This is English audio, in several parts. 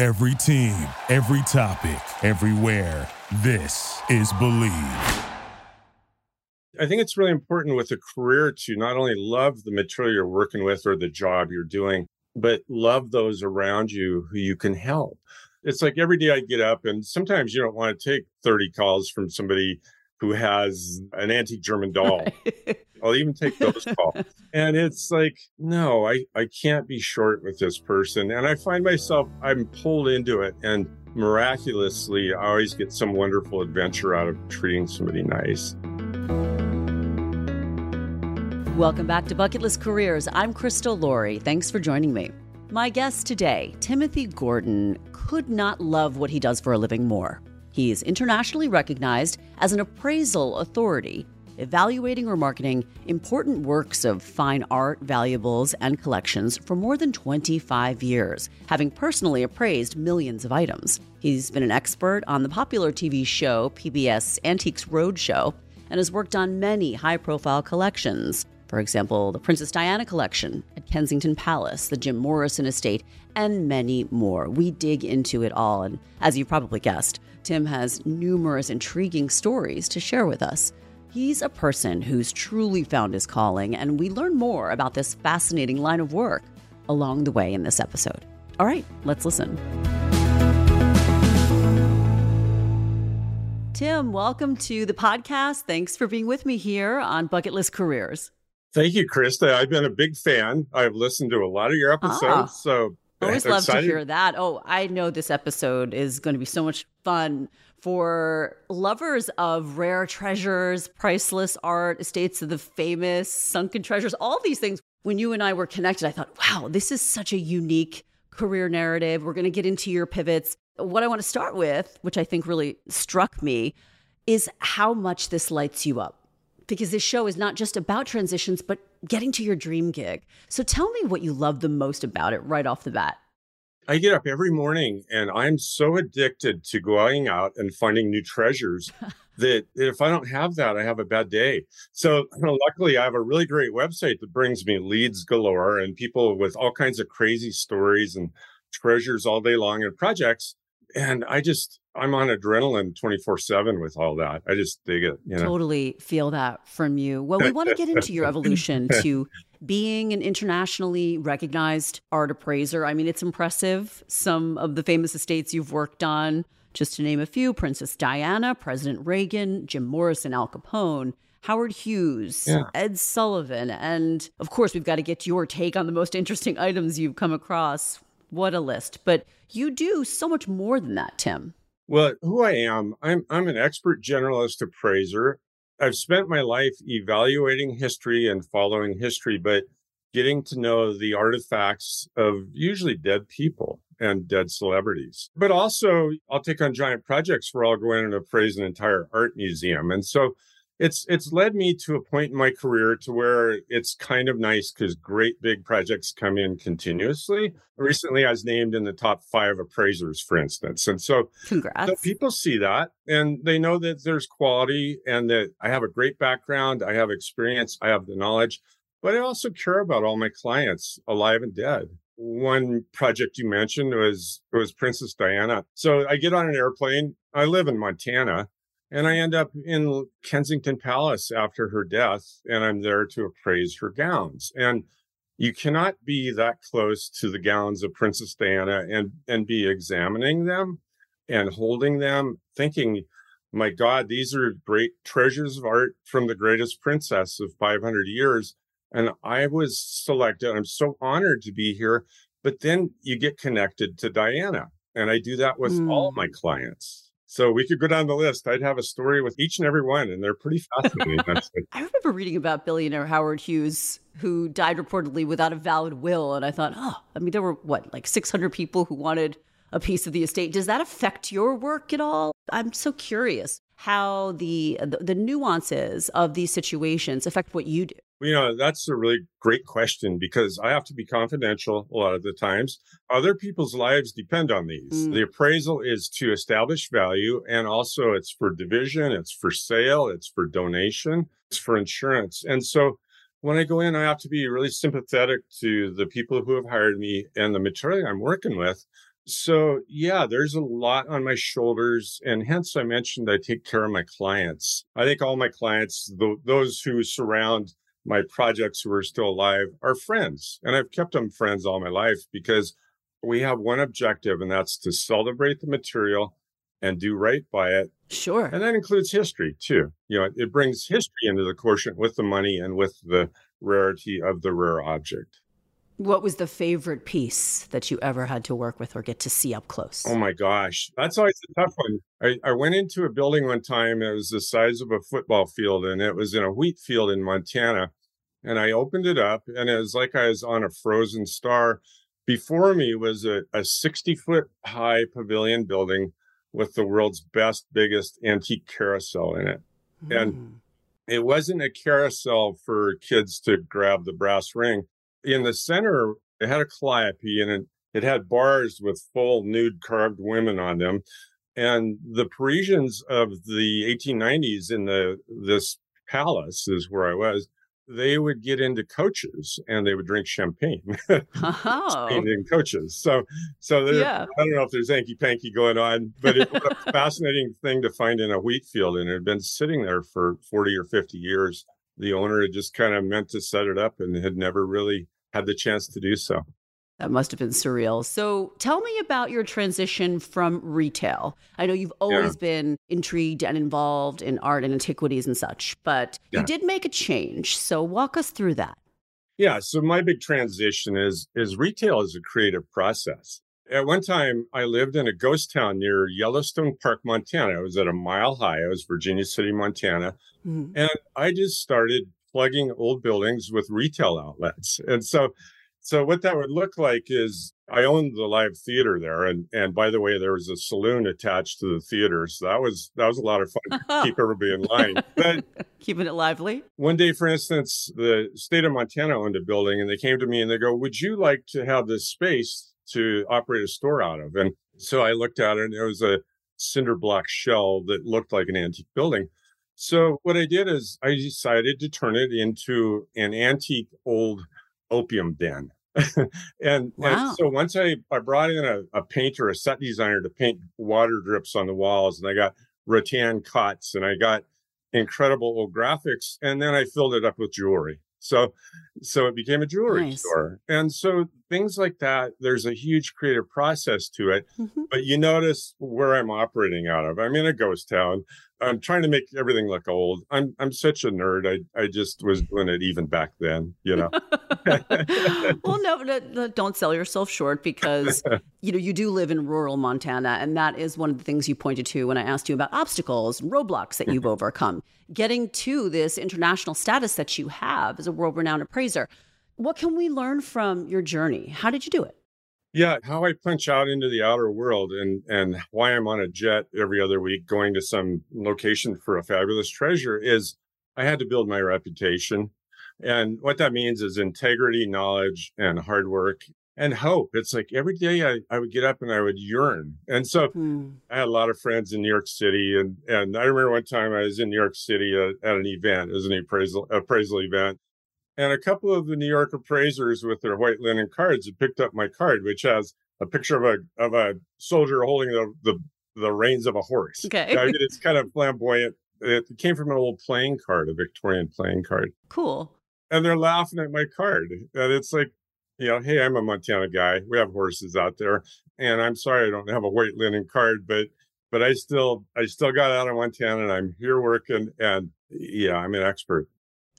Every team, every topic, everywhere. This is Bleav. I think it's really important with a career to not only love the material you're working with or the job you're doing, but love those around you who you can help. It's like every day I get up, and sometimes you don't want to take 30 calls from somebody who has an antique German doll. I'll even take those calls. And it's like, no, I, I can't be short with this person. And I find myself, I'm pulled into it. And miraculously, I always get some wonderful adventure out of treating somebody nice. Welcome back to Bucket List Careers. I'm Krista Laurie. Thanks for joining me. My guest today, Timothy Gordon, could not love what he does for a living more. He is internationally recognized as an appraisal authority, evaluating or marketing important works of fine art, valuables, and collections for more than 25 years, having personally appraised millions of items. He's been an expert on the popular TV show PBS Antiques Roadshow and has worked on many high profile collections. For example, the Princess Diana collection at Kensington Palace, the Jim Morrison estate, and many more. We dig into it all, and as you probably guessed, Tim has numerous intriguing stories to share with us. He's a person who's truly found his calling, and we learn more about this fascinating line of work along the way in this episode. All right, let's listen. Tim, welcome to the podcast. Thanks for being with me here on Bucket List Careers. Thank you, Krista. I've been a big fan. I've listened to a lot of your episodes. Ah, so always love to hear that. Oh, I know this episode is going to be so much fun for lovers of rare treasures, priceless art, estates of the famous, sunken treasures, all these things. When you and I were connected, I thought, wow, this is such a unique career narrative. We're going to get into your pivots. What I want to start with, which I think really struck me, is how much this lights you up because this show is not just about transitions, but getting to your dream gig. So tell me what you love the most about it right off the bat. I get up every morning and I'm so addicted to going out and finding new treasures that if I don't have that, I have a bad day. So you know, luckily, I have a really great website that brings me leads galore and people with all kinds of crazy stories and treasures all day long and projects. And I just, I'm on adrenaline 24 7 with all that. I just dig it. You know? Totally feel that from you. Well, we want to get into your evolution to being an internationally recognized art appraiser. I mean, it's impressive. Some of the famous estates you've worked on, just to name a few Princess Diana, President Reagan, Jim Morrison, Al Capone. Howard Hughes, yeah. Ed Sullivan, and of course, we've got to get your take on the most interesting items you've come across. What a list. But you do so much more than that, Tim. Well, who I am, I'm I'm an expert generalist appraiser. I've spent my life evaluating history and following history, but getting to know the artifacts of usually dead people and dead celebrities. But also, I'll take on giant projects where I'll go in and appraise an entire art museum. And so it's it's led me to a point in my career to where it's kind of nice because great big projects come in continuously. Recently, I was named in the top five appraisers, for instance, and so, so people see that and they know that there's quality and that I have a great background, I have experience, I have the knowledge, but I also care about all my clients, alive and dead. One project you mentioned was was Princess Diana. So I get on an airplane. I live in Montana and I end up in Kensington Palace after her death, and I'm there to appraise her gowns. And you cannot be that close to the gowns of Princess Diana and and be examining them and holding them, thinking, my God, these are great treasures of art from the greatest princess of 500 years. And I was selected. I'm so honored to be here. But then you get connected to Diana. And I do that with mm. all my clients. So we could go down the list. I'd have a story with each and every one, and they're pretty fascinating. I remember reading about billionaire Howard Hughes, who died reportedly without a valid will. And I thought, oh, I mean, there were what, like 600 people who wanted a piece of the estate. Does that affect your work at all? I'm so curious how the the nuances of these situations affect what you do. You know, that's a really great question because I have to be confidential a lot of the times. Other people's lives depend on these. Mm. The appraisal is to establish value and also it's for division, it's for sale, it's for donation, it's for insurance. And so when I go in, I have to be really sympathetic to the people who have hired me and the material I'm working with. So, yeah, there's a lot on my shoulders. And hence, I mentioned I take care of my clients. I think all my clients, those who surround my projects who are still alive are friends. And I've kept them friends all my life because we have one objective, and that's to celebrate the material and do right by it. Sure. And that includes history too. You know, it, it brings history into the quotient with the money and with the rarity of the rare object. What was the favorite piece that you ever had to work with or get to see up close? Oh my gosh, that's always a tough one. I, I went into a building one time. It was the size of a football field, and it was in a wheat field in Montana. And I opened it up, and it was like I was on a frozen star. Before me was a, a 60 foot high pavilion building with the world's best, biggest antique carousel in it. Mm. And hmm. it wasn't a carousel for kids to grab the brass ring in the center, it had a calliope and it, it had bars with full nude carved women on them. And the Parisians of the 1890s in the this palace is where I was. They would get into coaches and they would drink champagne. oh. in coaches. So, so there, yeah. I don't know if there's hanky panky going on, but it's a fascinating thing to find in a wheat field, and it had been sitting there for 40 or 50 years the owner had just kind of meant to set it up and had never really had the chance to do so. That must have been surreal. So tell me about your transition from retail. I know you've always yeah. been intrigued and involved in art and antiquities and such, but yeah. you did make a change. So walk us through that. Yeah. So my big transition is is retail is a creative process. At one time, I lived in a ghost town near Yellowstone Park, Montana. I was at a mile high. I was Virginia City, Montana. Mm-hmm. And I just started plugging old buildings with retail outlets. And so, so what that would look like is I owned the live theater there, and and by the way, there was a saloon attached to the theater, so that was that was a lot of fun to keep everybody in line. But keeping it lively. One day, for instance, the state of Montana owned a building, and they came to me and they go, "Would you like to have this space to operate a store out of. And so I looked at it and it was a cinder block shell that looked like an antique building. So what I did is I decided to turn it into an antique old opium den. and, wow. and, so once I, I brought in a, a, painter, a set designer to paint water drips on the walls, and I got rattan cuts and I got incredible old graphics, and then I filled it up with jewelry. So, so it became a jewelry nice. store. And so things like that, there's a huge creative process to it. Mm-hmm. But you notice where I'm operating out of. I'm in a ghost town. I'm trying to make everything look old. I'm I'm such a nerd. I I just was doing it even back then, you know. well, no, no, no, don't sell yourself short because you know you do live in rural Montana, and that is one of the things you pointed to when I asked you about obstacles and roadblocks that you've overcome getting to this international status that you have as a world-renowned appraiser. What can we learn from your journey? How did you do it? Yeah, how I punch out into the outer world and and why I'm on a jet every other week going to some location for a fabulous treasure is I had to build my reputation. And what that means is integrity, knowledge, and hard work and hope. It's like every day I, I would get up and I would yearn. And so hmm. I had a lot of friends in New York City. And, and I remember one time I was in New York City at, at an event, it was an appraisal, appraisal event. And a couple of the New York appraisers with their white linen cards had picked up my card, which has a picture of a of a soldier holding the the, the reins of a horse. Okay, I mean, it's kind of flamboyant. It came from an old playing card, a Victorian playing card. Cool. and they're laughing at my card. And it's like, you know, hey, I'm a Montana guy. We have horses out there, and I'm sorry I don't have a white linen card, but but I still I still got out of Montana and I'm here working and yeah, I'm an expert.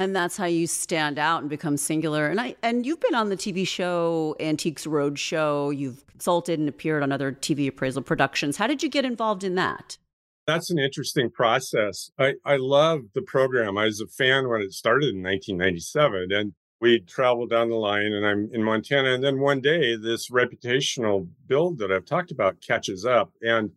And that's how you stand out and become singular. And I and you've been on the TV show Antiques Roadshow. You've consulted and appeared on other TV appraisal productions. How did you get involved in that? That's an interesting process. I, I love the program. I was a fan when it started in 1997. And we traveled down the line and I'm in Montana. And then one day, this reputational build that I've talked about catches up and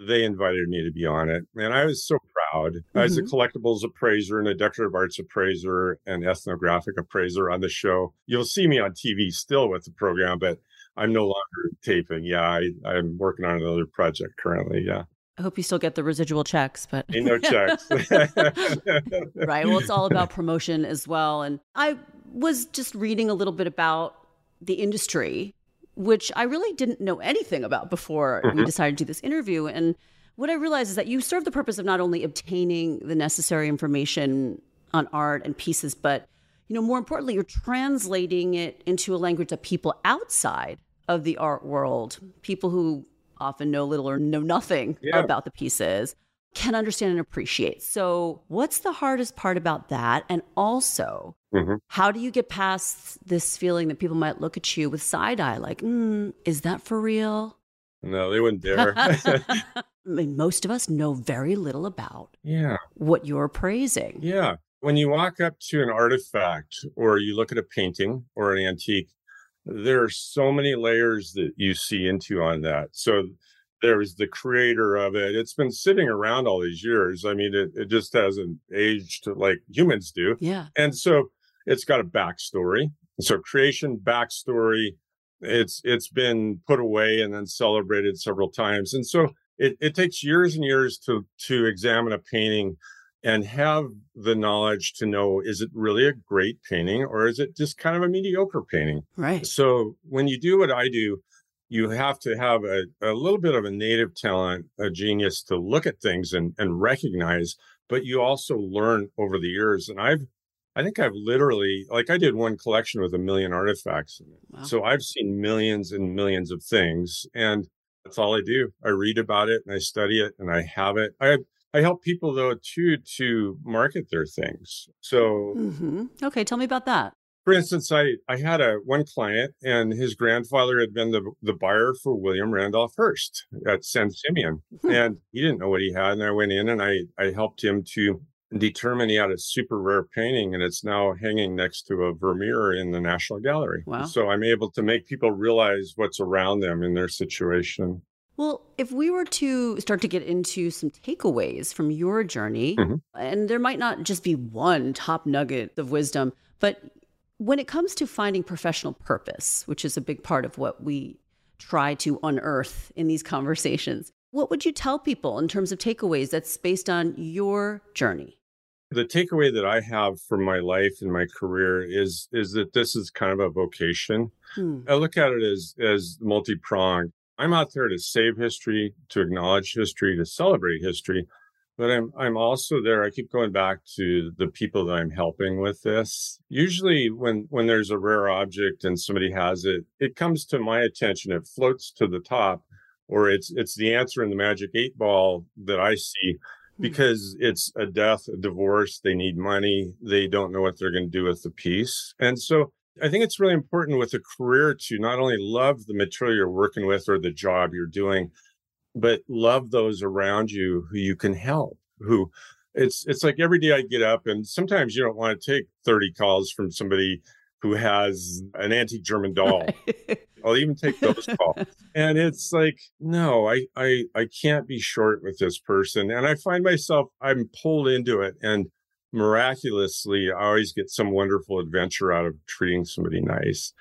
they invited me to be on it. And I was so proud. Mm-hmm. I was a collectibles appraiser and a decorative arts appraiser and ethnographic appraiser on the show. You'll see me on TV still with the program, but I'm no longer taping. Yeah, I, I'm working on another project currently. Yeah. I hope you still get the residual checks, but Ain't no checks. right. Well, it's all about promotion as well. And I was just reading a little bit about the industry, which I really didn't know anything about before mm-hmm. we decided to do this interview. And what I realize is that you serve the purpose of not only obtaining the necessary information on art and pieces, but you know, more importantly, you're translating it into a language that people outside of the art world, people who often know little or know nothing yeah. about the pieces, can understand and appreciate. So, what's the hardest part about that? And also, mm-hmm. how do you get past this feeling that people might look at you with side eye, like, mm, is that for real? No, they wouldn't dare. I mean, most of us know very little about yeah. what you're praising. Yeah. When you walk up to an artifact or you look at a painting or an antique, there are so many layers that you see into on that. So there's the creator of it. It's been sitting around all these years. I mean, it, it just hasn't aged like humans do. Yeah. And so it's got a backstory. So creation, backstory, it's it's been put away and then celebrated several times. And so it, it takes years and years to to examine a painting and have the knowledge to know is it really a great painting or is it just kind of a mediocre painting? Right. So when you do what I do, you have to have a, a little bit of a native talent, a genius to look at things and, and recognize, but you also learn over the years. And I've, I think I've literally, like I did one collection with a million artifacts. Wow. So I've seen millions and millions of things. And that's all I do. I read about it and I study it and I have it. I, I help people though too to market their things. So, mm-hmm. okay, tell me about that for instance, I, I had a one client and his grandfather had been the, the buyer for William Randolph Hearst at San Simeon. Hmm. And he didn't know what he had. And I went in and I, I helped him to determine he had a super rare painting and it's now hanging next to a Vermeer in the National Gallery. Wow. So I'm able to make people realize what's around them in their situation. Well, if we were to start to get into some takeaways from your journey, mm-hmm. and there might not just be one top nugget of wisdom, but when it comes to finding professional purpose, which is a big part of what we try to unearth in these conversations, what would you tell people in terms of takeaways that's based on your journey? The takeaway that I have from my life and my career is is that this is kind of a vocation. Hmm. I look at it as as multi-pronged. I'm out there to save history, to acknowledge history, to celebrate history, but I'm I'm also there. I keep going back to the people that I'm helping with this. Usually when when there's a rare object and somebody has it, it comes to my attention, it floats to the top, or it's it's the answer in the magic eight ball that I see. Hmm. because it's a death, a divorce, they need money, they don't know what they're going to do with the piece. And so I think it's really important with a career to not only love the material you're working with or the job you're doing, but love those around you who you can help who it's it's like every day i get up and sometimes you don't want to take 30 calls from somebody who has an anti-German doll. I'll even take those calls. And it's like no I, I i can't be short with this person. And i find myself i'm pulled into it and miraculously i always get some wonderful adventure out of treating somebody nice.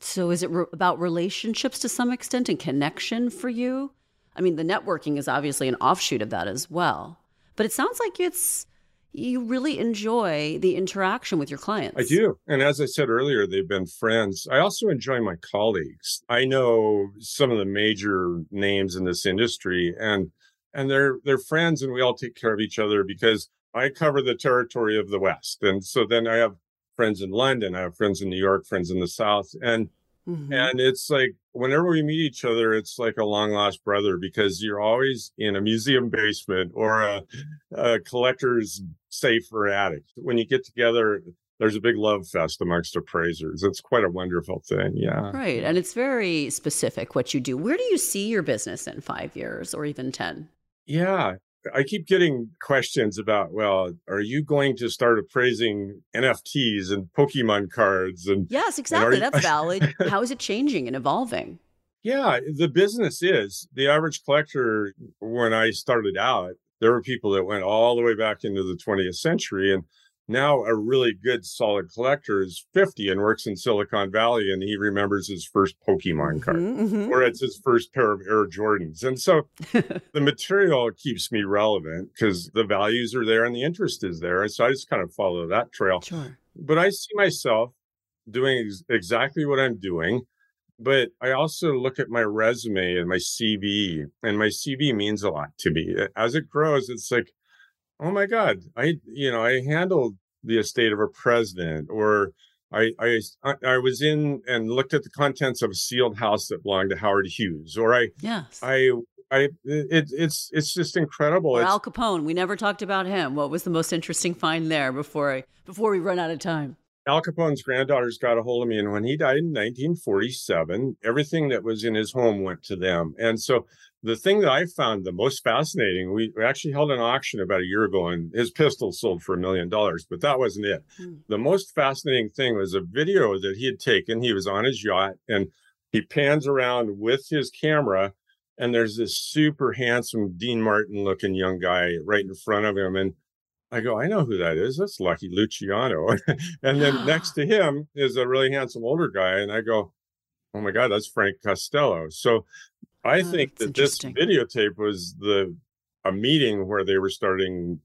So is it re- about relationships to some extent and connection for you? I mean, the networking is obviously an offshoot of that as well. But it sounds like it's you really enjoy the interaction with your clients. I do. And as I said earlier, they've been friends. I also enjoy my colleagues. I know some of the major names in this industry and and they're they're friends and we all take care of each other because I cover the territory of the West. And so then I have friends in London, I have friends in New York, friends in the South. And mm-hmm. and it's like whenever we meet each other, it's like a long lost brother because you're always in a museum basement or a, a collector's safe or attic. When you get together, there's a big love fest amongst appraisers. It's quite a wonderful thing. Yeah. Right. And it's very specific what you do. Where do you see your business in five years or even 10? Yeah. I keep getting questions about, well, are you going to start appraising NFTs and Pokemon cards? And yes, exactly. And That's valid. How is it changing and evolving? Yeah, the business is the average collector. When I started out, there were people that went all the way back into the 20th century and now a really good solid collector is 50 and works in Silicon Valley and he remembers his first Pokemon card mm-hmm, mm-hmm. or it's his first pair of Air Jordans. And so the material keeps me relevant because the values are there and the interest is there. And so I just kind of follow that trail. Sure. But I see myself doing ex- exactly what I'm doing. But I also look at my resume and my CV, and my CV means a lot to me. As it grows, it's like, oh my god i you know i handled the estate of a president or I, I I was in and looked at the contents of a sealed house that belonged to Howard Hughes, or I yes I I it, it's it's just incredible. Or it's, Al Capone, we never talked about him. What was the most interesting find there before I before we run out of time? Al Capone's granddaughters got a hold of me, and when he died in 1947, everything that was in his home went to them. And so the thing that I found the most fascinating, we, we actually held an auction about a year ago, and his pistol sold for a million dollars, but that wasn't it. Mm. The most fascinating thing was a video that he had taken. He was on his yacht, and he pans around with his camera, and there's this super handsome Dean Martin looking young guy right in front of him, and I go, I know who that is. That's Lucky Luciano. and then next to him is a really handsome older guy. And I go, oh my God, that's Frank Costello. So I oh, think that this videotape was the a meeting where they were starting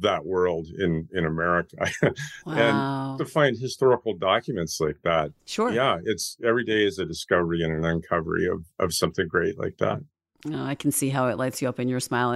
that world in in America. Wow. and to find historical documents like that. Sure. Yeah, it's every day is a discovery and an uncovery of of something great like that. Oh, I can see how it lights you up in your smile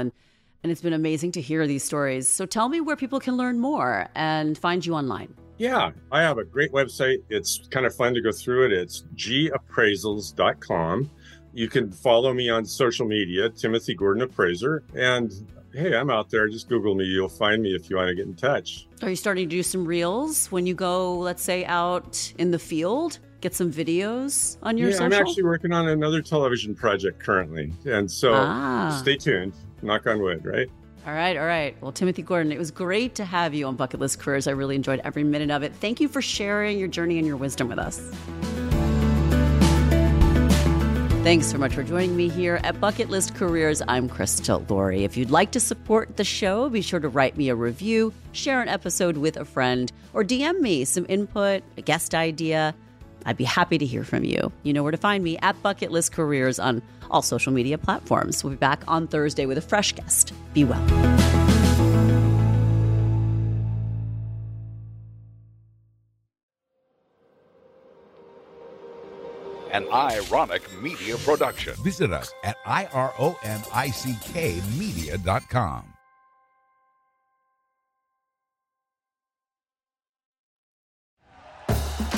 and it's been amazing to hear these stories. So tell me where people can learn more and find you online. Yeah, I have a great website. It's kind of fun to go through it. It's gappraisals.com. You can follow me on social media, Timothy Gordon Appraiser. And hey, I'm out there. Just Google me. You'll find me if you want to get in touch. Are you starting to do some reels when you go, let's say, out in the field? Get some videos on your yeah, social? I'm actually working on another television project currently. And so ah. stay tuned. Knock on wood, right? All right, all right. Well, Timothy Gordon, it was great to have you on Bucket List Careers. I really enjoyed every minute of it. Thank you for sharing your journey and your wisdom with us. Thanks so much for joining me here at Bucket List Careers. I'm Krista Laurie. If you'd like to support the show, be sure to write me a review, share an episode with a friend, or DM me some input, a guest idea. I'd be happy to hear from you. You know where to find me at Bucket List Careers on all social media platforms. We'll be back on Thursday with a fresh guest. Be well. an ironic media production. Visit us at ironickmedia.com.